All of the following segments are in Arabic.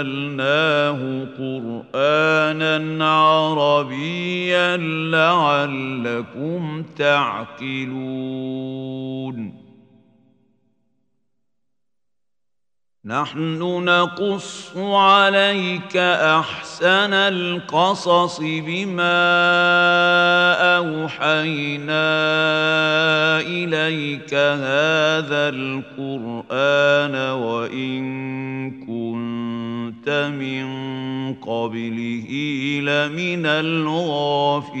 أنزلناه قرآنا عربيا لعلكم تعقلون. نحن نقص عليك أحسن القصص بما أوحينا إليك هذا القرآن وإن كنت من قبله لمن الغافلين.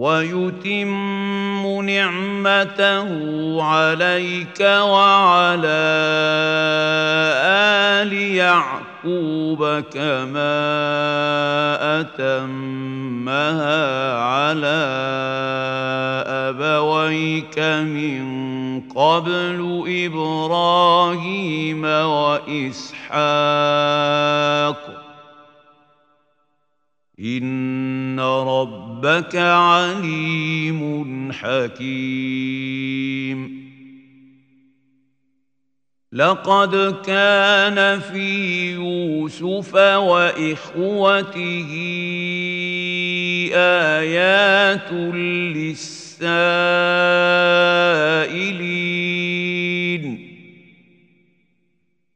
ويتم نعمته عليك وعلى آل يعقوب كما أتمها على أبويك من قبل إبراهيم وإسحاق. ان ربك عليم حكيم لقد كان في يوسف واخوته ايات للسائلين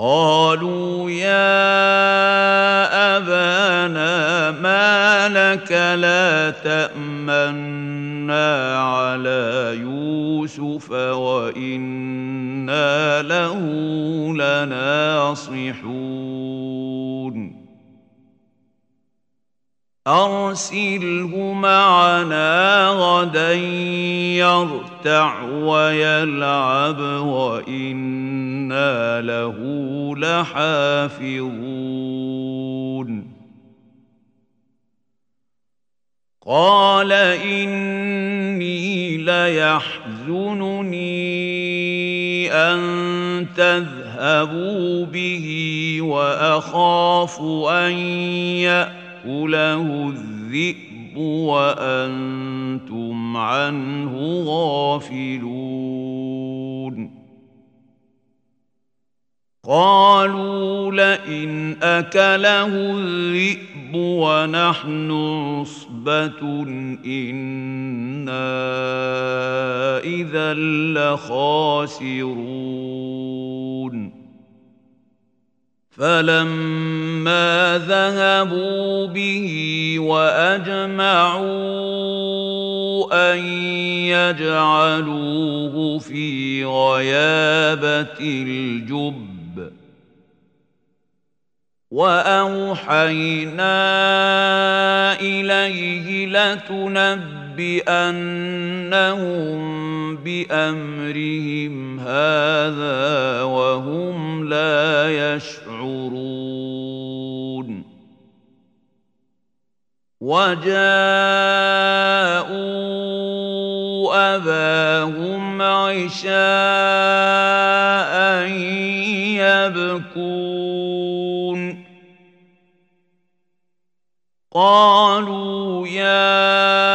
قالوا يا أبانا ما لك لا تأمنا على يوسف وإنا له لناصحون. أرسله معنا غدا يرتع ويلعب وإنا له لحافظون. قال إني ليحزنني أن تذهبوا به وأخاف أن يأتوا يأكله الذئب وأنتم عنه غافلون. قالوا لئن أكله الذئب ونحن عصبة إنا إذا لخاسرون. فلما ذهبوا به واجمعوا ان يجعلوه في غيابه الجب واوحينا اليه لتنبئنهم بأمرهم هذا وهم لا يشعرون. وجاءوا أباهم عشاء يبكون. قالوا يا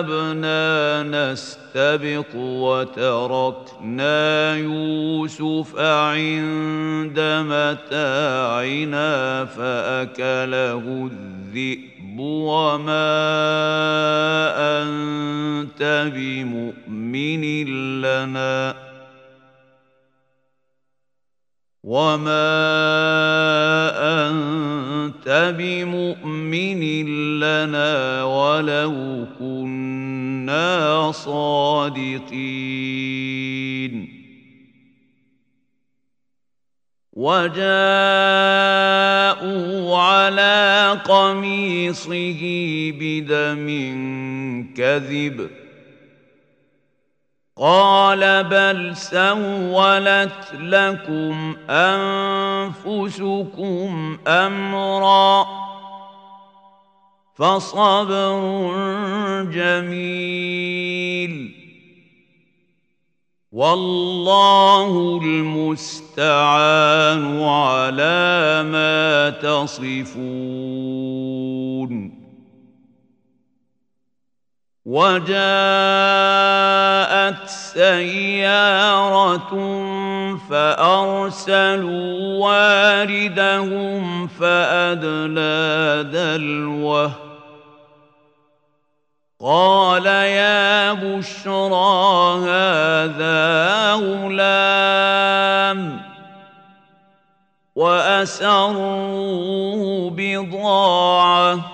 ذهبنا نستبق وتركنا يوسف عند متاعنا فأكله الذئب وما أنت بمؤمن لنا وما أنت بمؤمن لنا ولو كنا صادقين وجاءوا على قميصه بدم كذب قال بل سولت لكم أنفسكم أمرا فصبر جميل. والله المستعان على ما تصفون. وجاءت سيارة فأرسلوا واردهم فأدلى دلوه. قال يا بشرى هذا غلام. وأسروه بضاعةً.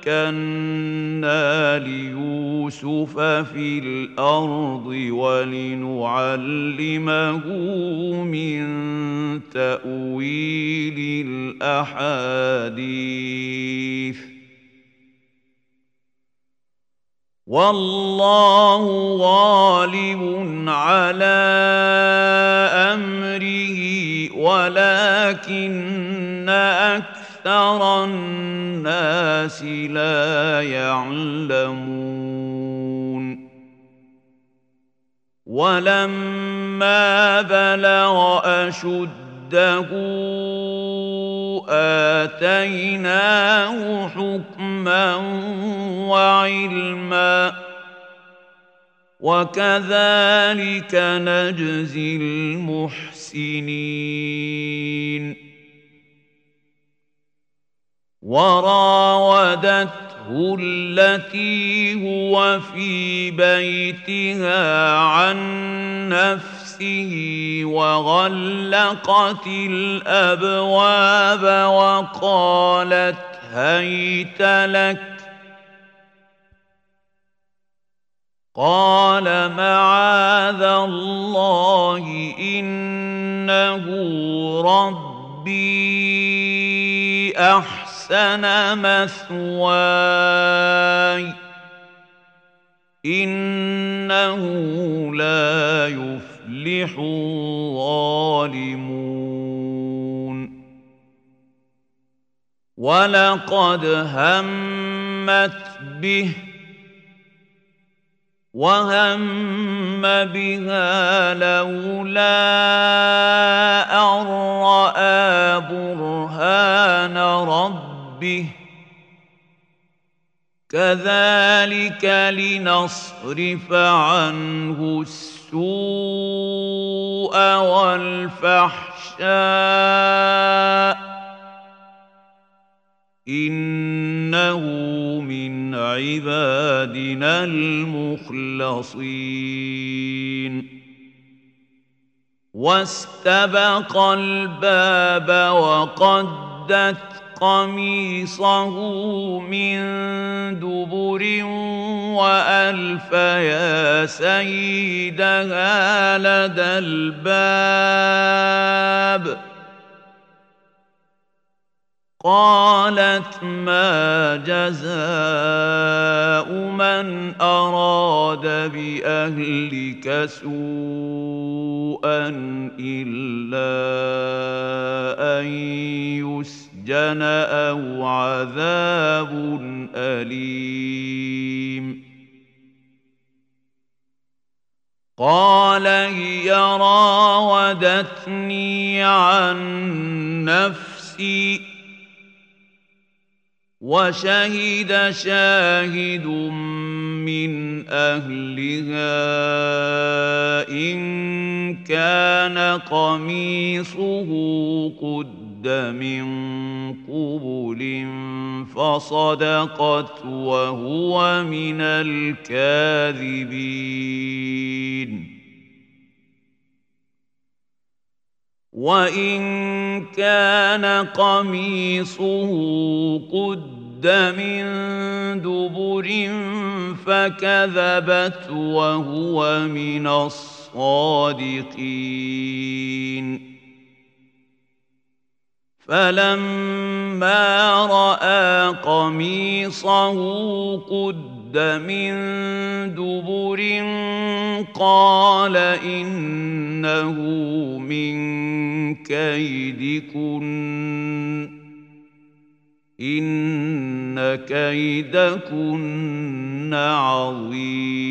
مكنا ليوسف في الأرض ولنعلمه من تأويل الأحاديث. والله غالب على أمره ولكن أكثر الناس لا يعلمون. ولما بلغ أشده آتيناه حكما وعلما. وكذلك نجزي المحسنين. وراودته التي هو في بيتها عن نفسه وغلقت الأبواب وقالت هيت لك. قال معاذ الله إنه ربي أحسن مثواي. إنه لا يفلح الظالمون. ولقد همت به وهم بها لولا أن رأى برهان ربه. كذلك لنصرف عنه السوء والفحشاء. إنه من عبادنا المخلصين. واستبق الباب وقدت قميصه من دبر وألف يا سيدها لدى الباب. قالت ما جزاء من أراد بأهلك سوءا إلا أن يسجن أو عذاب اليم قال هي راودتني عن نفسي وشهد شاهد من اهلها ان كان قميصه قد من قبل فصدقت وهو من الكاذبين. وإن كان قميصه قد من دبر فكذبت وهو من الصادقين. فلما رأى قميصه قد من دبر قال إنه من كيدكن. إن كيدكن عظيم.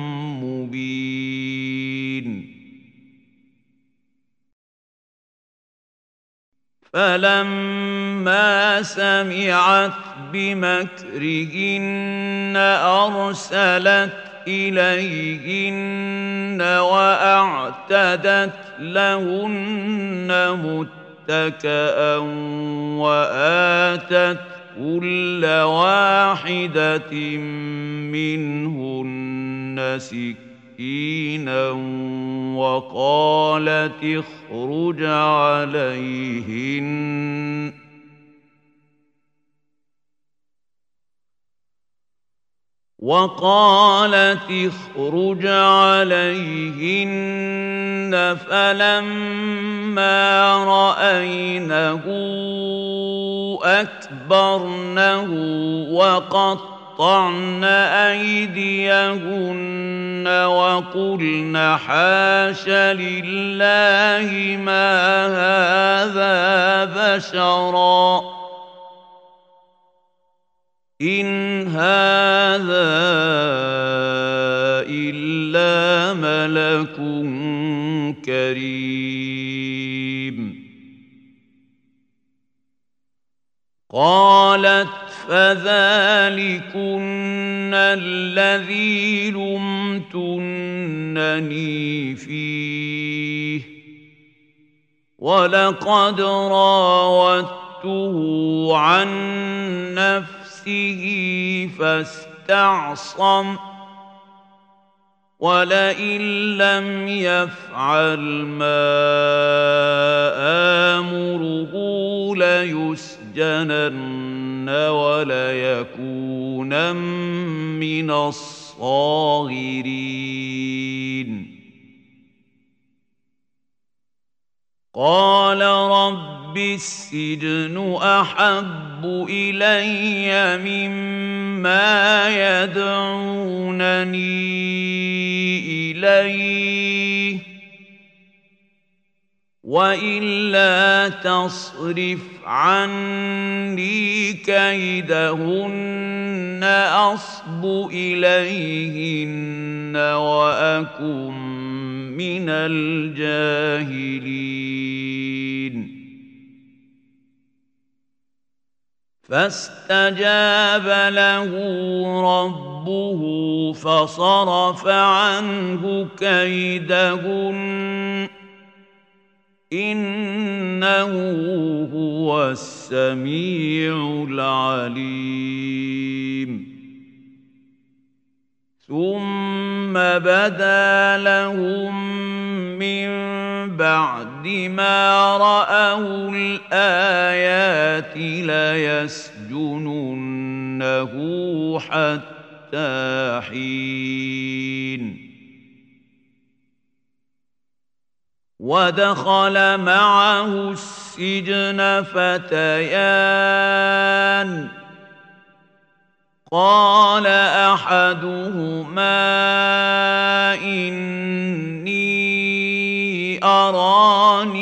فلما سمعت بمكرهن ارسلت إليهن وأعتدت لهن متكأ وآتت كل واحدة منهن سكينا وقالت اخرج عليهن وقالت اخرج عليهن فلما رأينه أكبرنه وقطعن أيديهن وقلن حاش لله ما هذا بشرا. إن هذا إلا ملك كريم. قالت فذلكن الذي لمتنني فيه. ولقد راودته عن نفسه فاستعصم. ولئن لم يفعل ما آمره ليسجنن وليكون من الصاغرين. قال رب السجن أحب إلي مما يدعونني إليه. والا تصرف عني كيدهن اصب اليهن واكن من الجاهلين فاستجاب له ربه فصرف عنه كيدهن إنه هو السميع العليم. ثم بدا لهم من بعد ما رأوا الآيات ليسجننه حتى حين. ودخل معه السجن فتيان. قال أحدهما إني أراني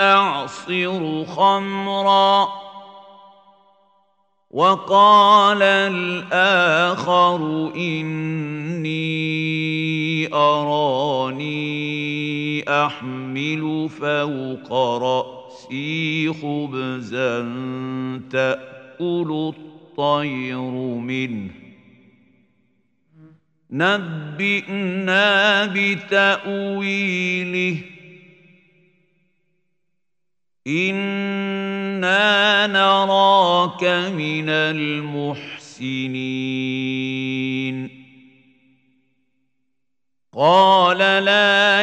أعصر خمرا. وقال الآخر إني أراني أحمل فوق رأسي خبزا تأكل الطير منه. نبئنا بتأويله. إنا نراك من المحسنين. قال لا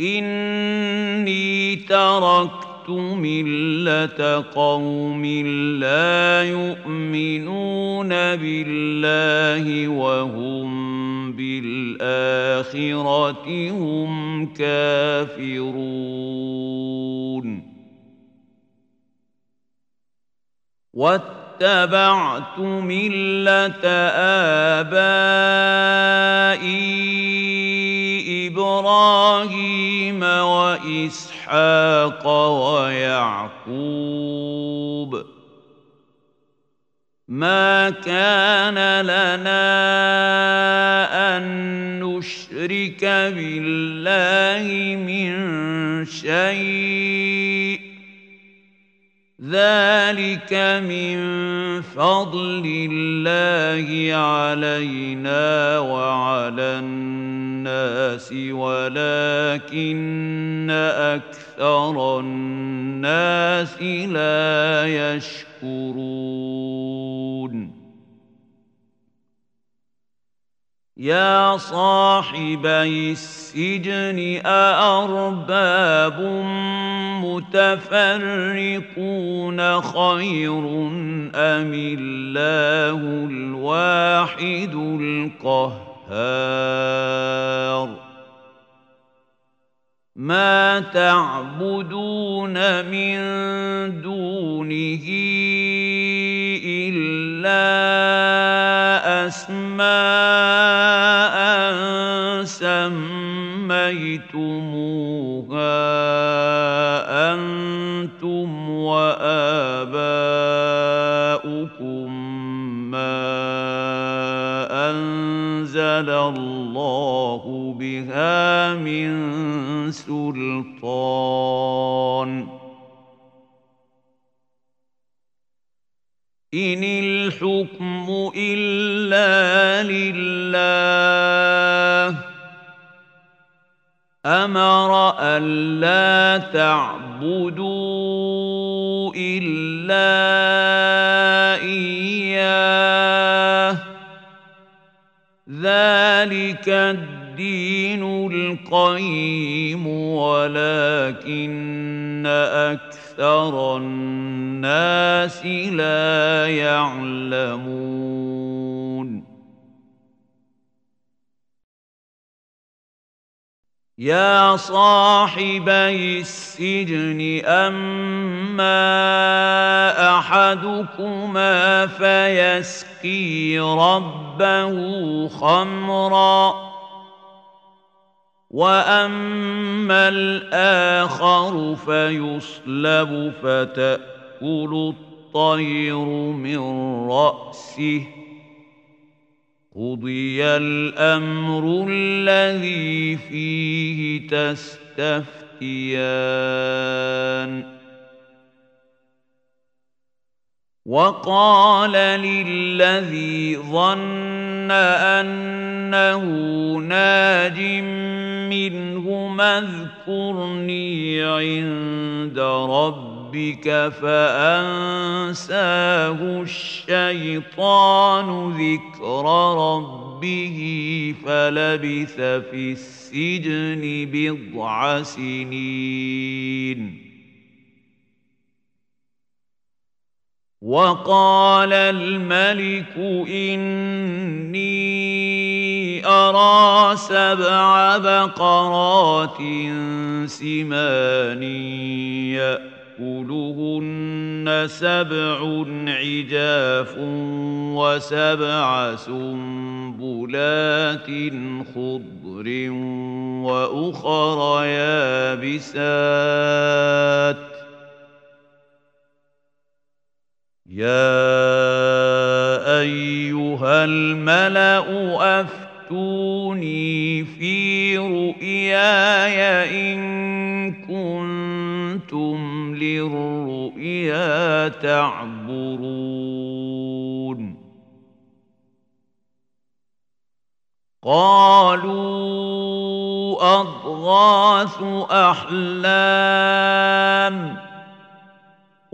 إني تركت ملة قوم لا يؤمنون بالله وهم بالآخرة هم كافرون. واتبعت ملة آبائي إبراهيم وإسحاق ويعقوب. ما كان لنا أن نشرك بالله من شيء. ذلك من فضل الله علينا وعلى الناس. ولكن أكثر الناس لا يشكرون. يا صاحبي السجن أأرباب متفرقون خير أم الله الواحد القهار ما تعبدون من دونه إلا أسماء سميتموها سلطان. إن الحكم إلا لله أمر ألا تعبدوا إلا إياه. ذلك الدين القيم ولكن أكثر الناس لا يعلمون. يا صاحبي السجن أما أحدكما فيسقي ربه خمرًا. واما الآخر فيصلب فتاكل الطير من راسه قضي الامر الذي فيه تستفتيان وقال للذي ظن انه ناج منهما اذكرني عند ربك فأنساه الشيطان ذكر ربه فلبث في السجن بضع سنين. وقال الملك إني أرى سبع بقرات سمان يأكلهن سبع عجاف وسبع سنبلات خضر وأخر يابسات يا أيها الملأ افتوني في رؤياي إن كنتم للرؤيا تعبرون. قالوا أضغاث أحلام.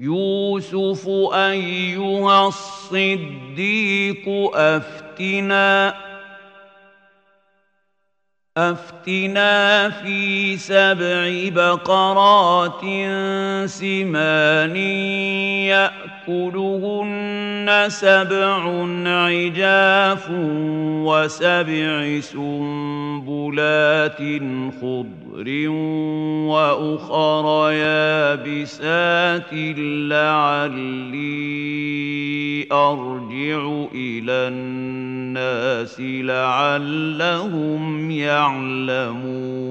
يوسف أيها الصديق أفتنا أفتنا في سبع بقرات سمان سبع عجاف وسبع سنبلات خضر وأخر يابسات لعلي أرجع إلى الناس لعلهم يعلمون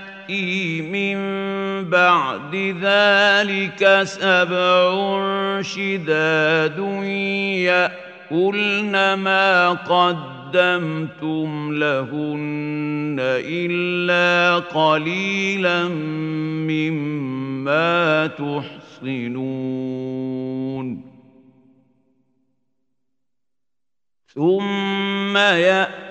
من بعد ذلك سبع شداد يأكلن ما قدمتم لهن إلا قليلا مما تحصنون. ثم ياتي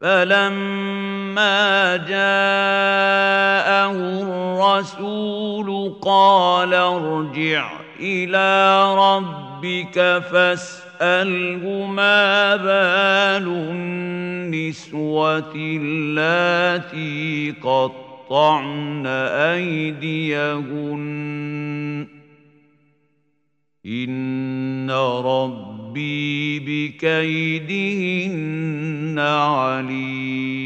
فلما جاءه الرسول قال ارجع إلى ربك فاساله ما بال النسوه اللاتي قطعن ايديهن ان ربي بكيدهن عليم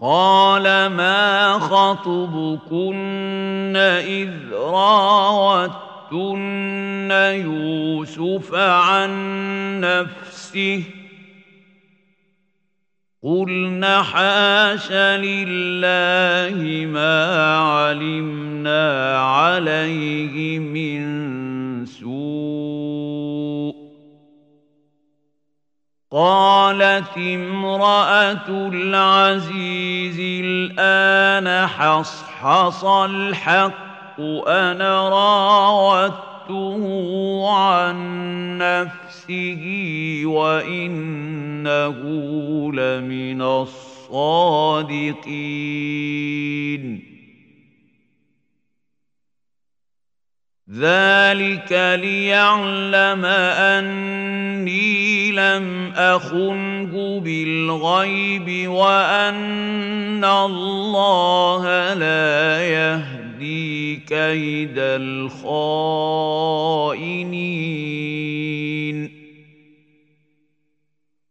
قال ما خطبكن اذ راوتن يوسف عن نفسه قلنا حاش لله ما علمنا عليه من سوء قالت امراه العزيز الان حصحص الحق أنا راودته عن نفسه وإنه لمن الصادقين. ذلك ليعلم أني لم أخنه بالغيب وأن الله لا يهدي كيد الخائنين.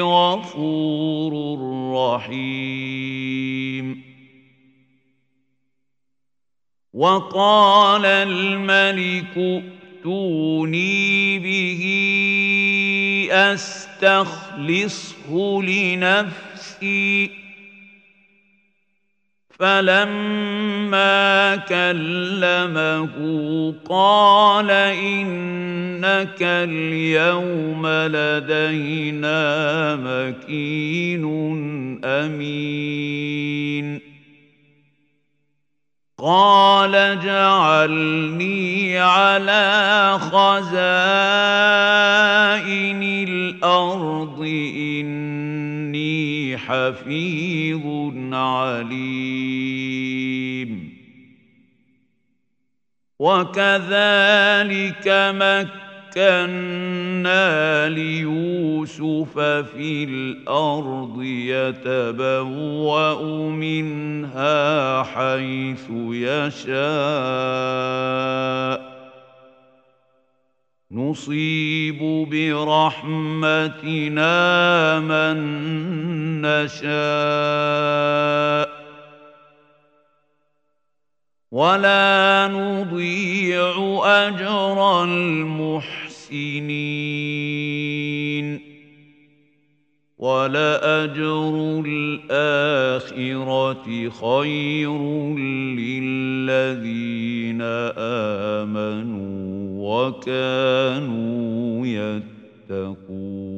غفور رحيم. وقال الملك ائتوني به أستخلصه لنفسي. فلما كلمه قال انك اليوم لدينا مكين امين قال اجعلني على خزائن الأرض إني حفيظ عليم. وكذلك مكة مكنا ليوسف في الأرض يتبوأ منها حيث يشاء. نصيب برحمتنا من نشاء. ولا نضيع أجر المحسنين. ولأجر الآخرة خير للذين آمنوا وكانوا يتقون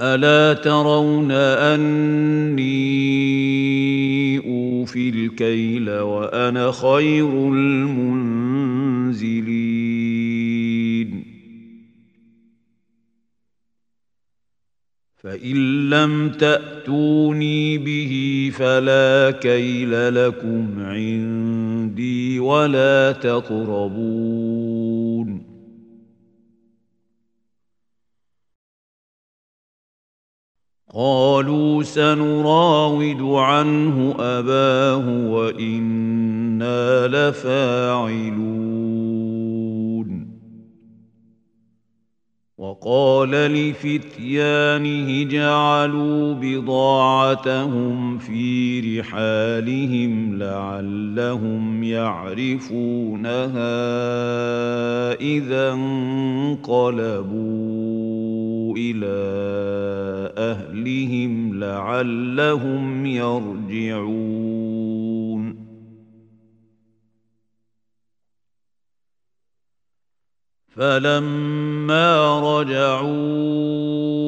ألا ترون أني أوفي الكيل وأنا خير المنزلين. فإن لم تأتوني به فلا كيل لكم عندي ولا تقربون. قالوا سنراود عنه أباه وإنا لفاعلون. وقال لفتيانه جعلوا بضاعتهم في رحالهم لعلهم يعرفونها إذا انقلبوا. إلى أهلهم لعلهم يرجعون. فلما رجعوا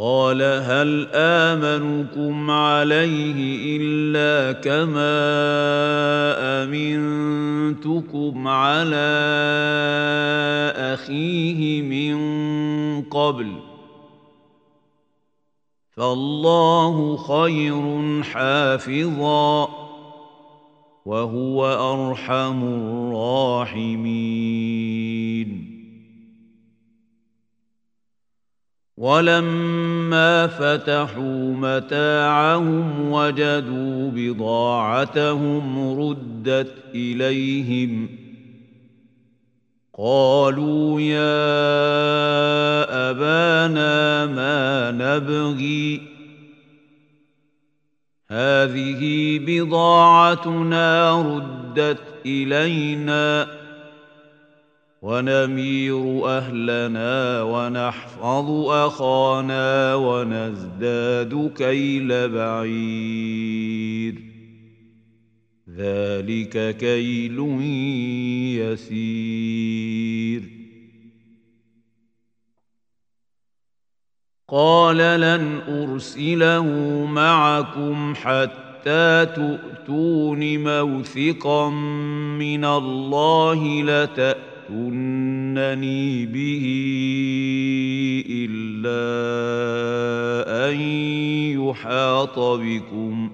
قال هل آمنكم عليه إلا كما أمنتكم على أخيه من قبل فالله خير حافظا وهو أرحم الراحمين ولما فتحوا متاعهم وجدوا بضاعتهم ردت إليهم قالوا يا أبانا ما نبغي هذه بضاعتنا ردت إلينا ونمير أهلنا ونحفظ أخانا ونزداد كيل بعير. ذلك كيل يسير. قال لن أرسله معكم حتى حتى تؤتون موثقا من الله لتأتونني به إلا أن يحاط بكم.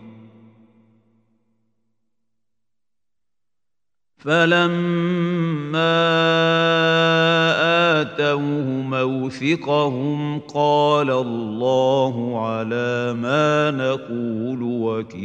فلما آتوه موثقهم قال الله على ما نقول وكيل.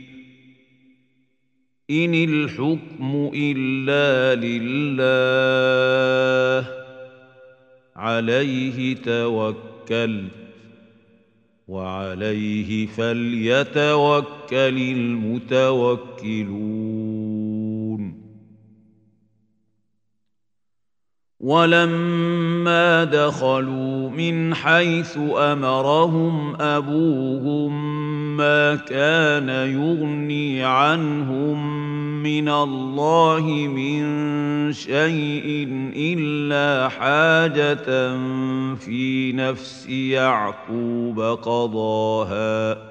إن الحكم إلا لله. عليه توكلت وعليه فليتوكل المتوكلون. ولما دخلوا من حيث أمرهم أبوهم ما كان يغني عنهم من الله من شيء إلا حاجة في نفس يعقوب قضاها.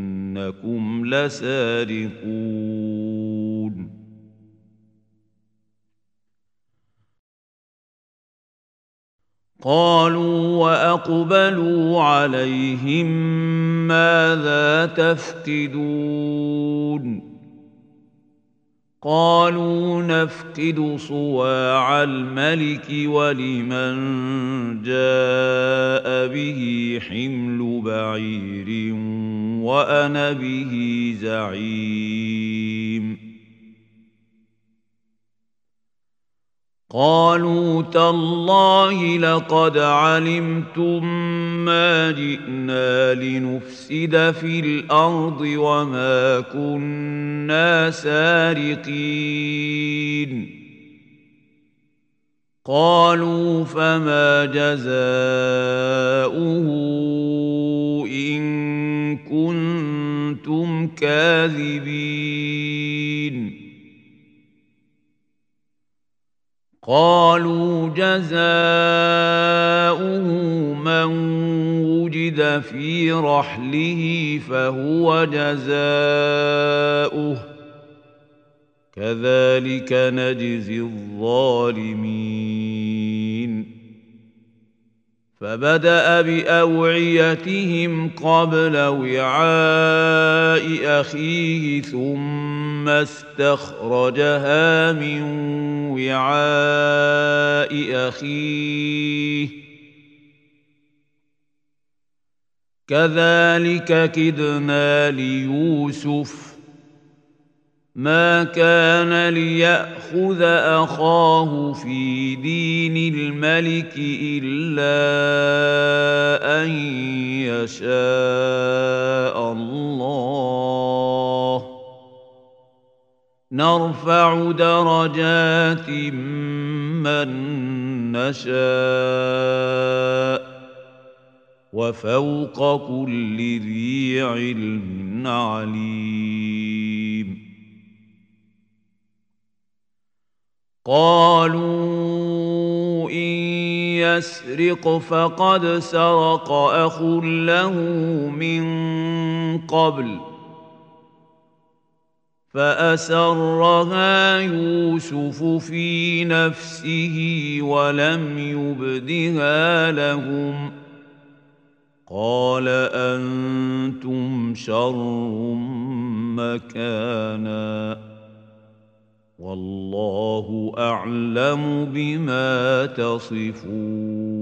إنكم لسارقون. قالوا وأقبلوا عليهم ماذا تفقدون قالوا نفقد صواع الملك ولمن جاء به حمل بعير وأنا به زعيم. قالوا تالله لقد علمتم ما جئنا لنفسد في الأرض وما كنا سارقين قالوا فما جزاؤه ان كنتم كاذبين قالوا جزاؤه من وجد في رحله فهو جزاؤه. كذلك نجزي الظالمين. فبدأ بأوعيتهم قبل وعاء أخيه ثم استخرجها من وعاء أخيه. كذلك كدنا ليوسف. ما كان ليأخذ أخاه في دين الملك إلا أن يشاء الله. نرفع درجات من نشاء وفوق كل ذي علم عليم. قالوا إن يسرق فقد سرق أخ له من قبل فأسرها يوسف في نفسه ولم يبدها لهم. قال أنتم شر مكانا. والله أعلم بما تصفون.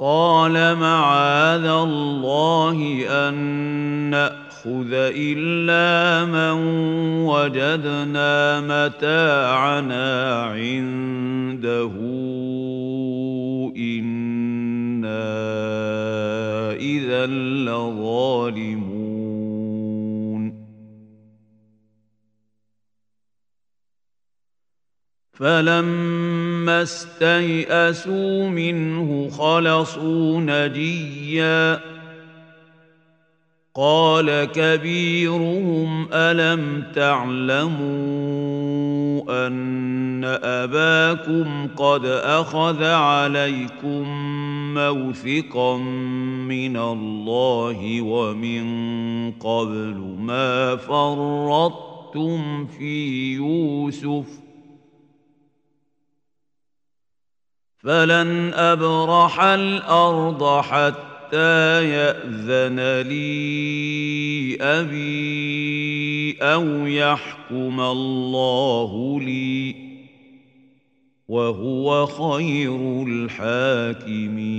قال معاذ الله أن نأخذ إلا من وجدنا متاعنا عنده. إنا اذا لظالمون. فلما استيئسوا منه خلصوا نجيا. قال كبيرهم ألم تعلموا أن أباكم قد أخذ عليكم موثقا من الله ومن قبل ما فرطتم في يوسف؟ فلن ابرح الأرض حتى ياذن لي ابي أو يحكم الله لي وهو خير الحاكمين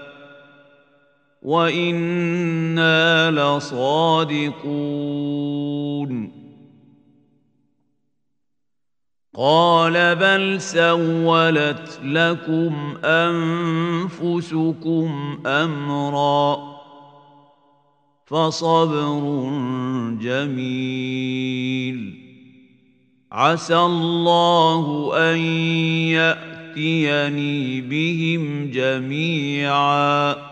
وأنا لصادقون قال بل سولت لكم انفسكم امرا فصبر جميل عسى الله ان ياتيني بهم جميعا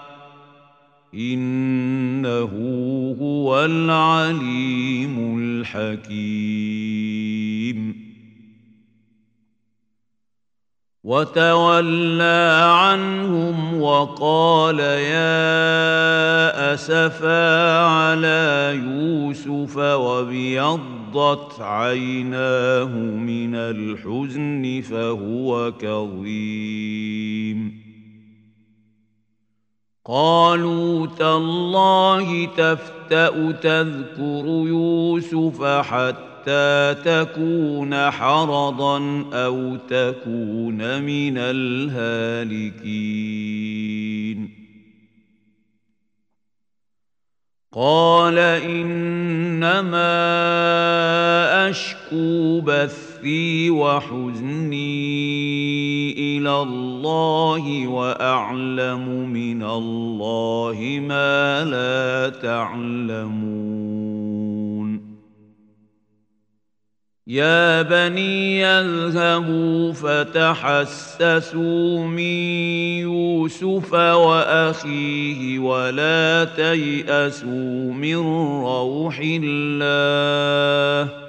إنه هو العليم الحكيم. وتولى عنهم وقال يا أسفا على يوسف وابيضت عيناه من الحزن فهو كظيم. قالوا تالله تفتأ تذكر يوسف حتى تكون حرضا أو تكون من الهالكين. قال إنما أشكو بثي وحزني إلى الله وأعلم من الله ما لا تعلمون. يا بني اذهبوا فتحسسوا من يوسف وأخيه ولا تيأسوا من روح الله.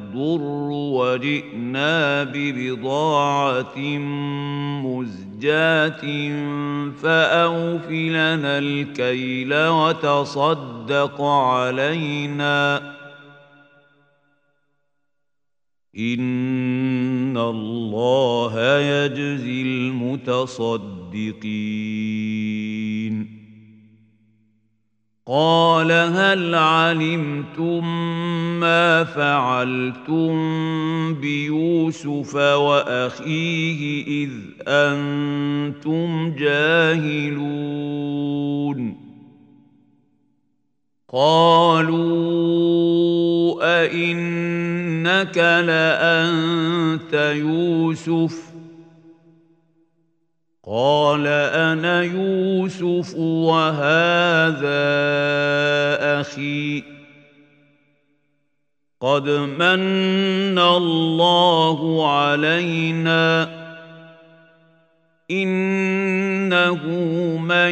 وجئنا ببضاعة مزجاة فأوفلنا الكيل وتصدق علينا. إن الله يجزي المتصدقين. قال هل علمتم ما فعلتم بيوسف وأخيه إذ أنتم جاهلون؟ قالوا أئنك لأنت يوسف؟ قال أنا يوسف وهذا أخي. قد من الله علينا. إنه من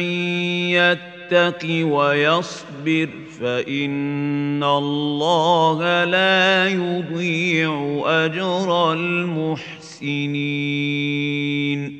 يتق ويصبر فإن الله لا يضيع أجر المحسنين.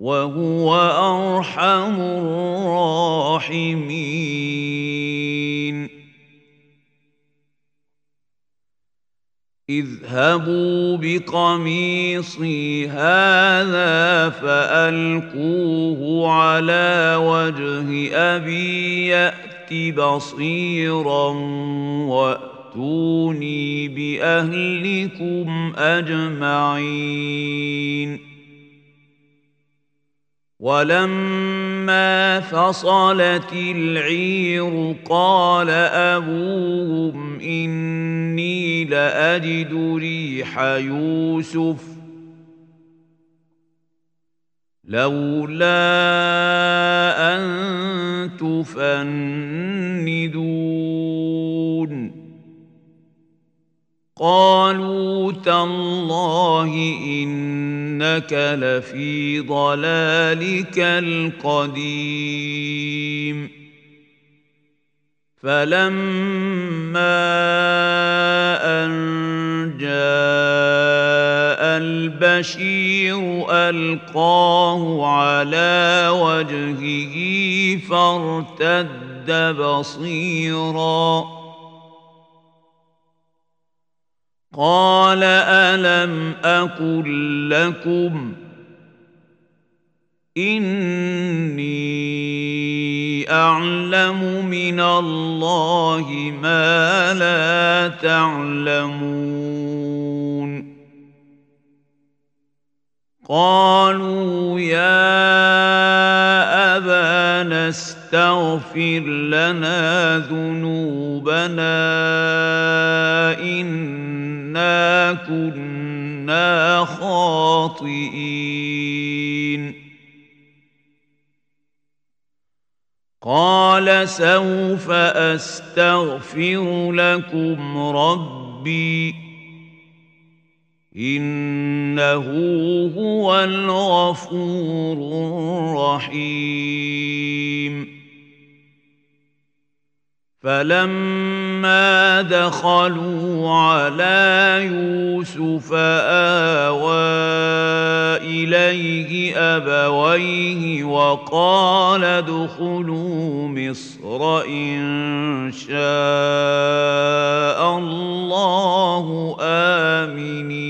وهو أرحم الراحمين. اذهبوا بقميصي هذا فألقوه على وجه أبي يأت بصيرا وأتوني بأهلكم أجمعين. ولما فصلت العير قال أبوهم إني لأجد ريح يوسف. لولا أن تفندون. قالوا تالله إنك لفي ضلالك القديم. فلما أن جاء البشير ألقاه على وجهه فارتد بصيراً. قال ألم أقل لكم إني أعلم من الله ما لا تعلمون قالوا يا أبانا استغفر لنا ذنوبنا إن إنا كنا خاطئين قال سوف استغفر لكم ربي انه هو الغفور الرحيم فلما دخلوا على يوسف آوى إليه أبويه وقال ادخلوا مصر إن شاء الله آمنين.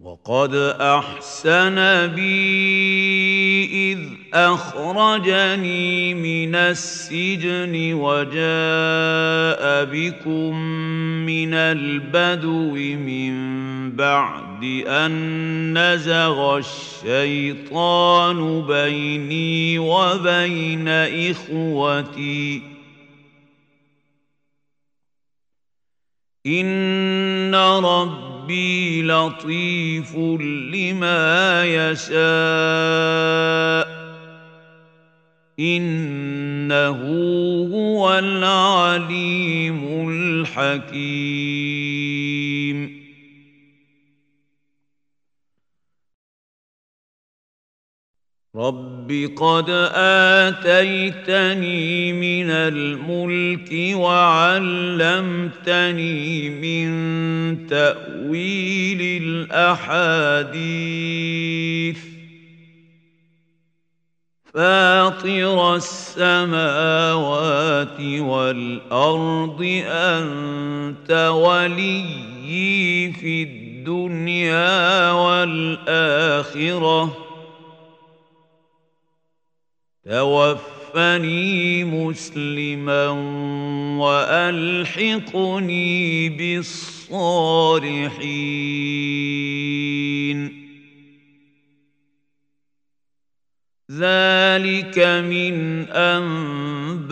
وقد أحسن بي إذ أخرجني من السجن وجاء بكم من البدو من بعد أن نزغ الشيطان بيني وبين إخوتي. إن ربي ربي لطيف لما يشاء انه هو العليم الحكيم رب قد اتيتني من الملك وعلمتني من تاويل الاحاديث. فاطر السماوات والارض انت وليي في الدنيا والاخره. توفني مسلما وألحقني بالصالحين. ذلك من أنباء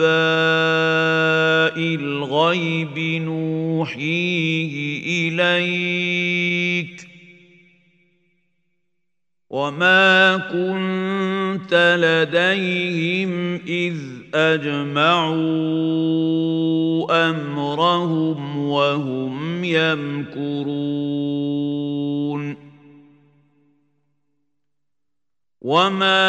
الغيب نوحيه إليك. وما كنت لديهم اذ اجمعوا امرهم وهم يمكرون وما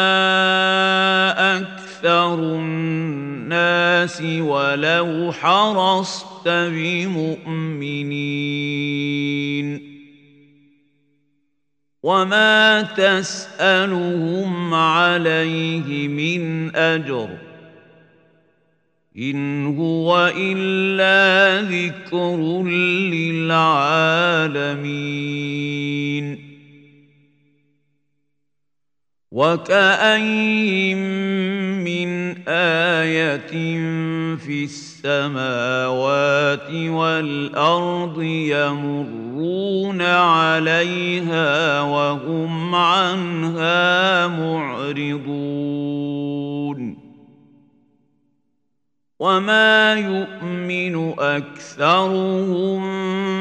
أكثر الناس ولو حرصت بمؤمنين وما تسالهم عليه من اجر ان هو الا ذكر للعالمين وكاين من إيه في السماوات والأرض يمرون عليها وهم عنها معرضون. وما يؤمن أكثرهم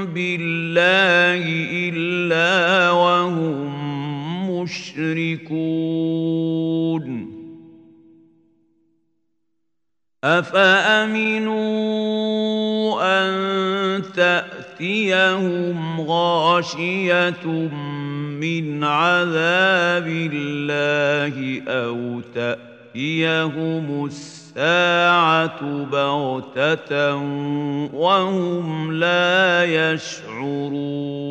بالله إلا وهم مشركون. افامنوا ان تاتيهم غاشيه من عذاب الله أو تاتيهم الساعة بغته وهم لا يشعرون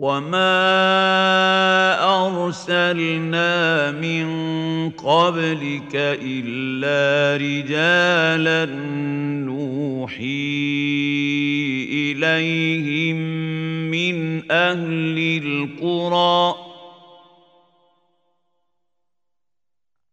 وما أرسلنا من قبلك إلا رجالا نوحي إليهم من أهل القرى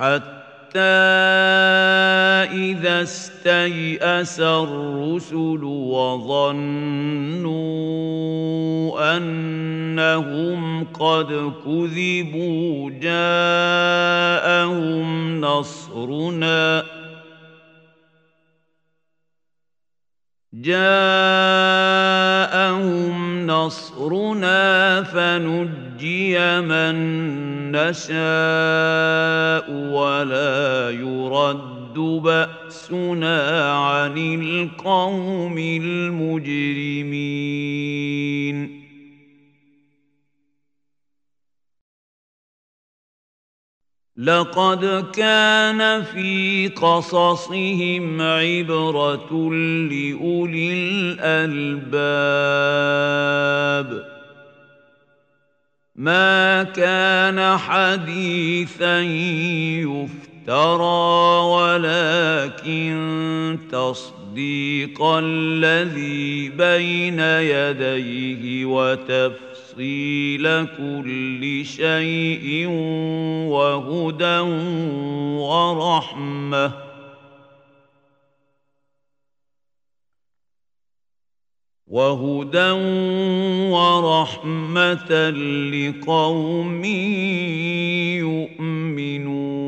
حتى إذا استيأس الرسل وظنوا أنهم قد كذبوا جاءهم نصرنا جاءهم نصرنا فنجي من نشاء ولا يرد بأسنا عن القوم المجرمين. لقد كان في قصصهم عبرة لأولي الألباب. ما كان حديثا يفترى ولكن تصديق الذي بين يديه تفصيل كل شيء وهدى ورحمة. وهدى ورحمة لقوم يؤمنون.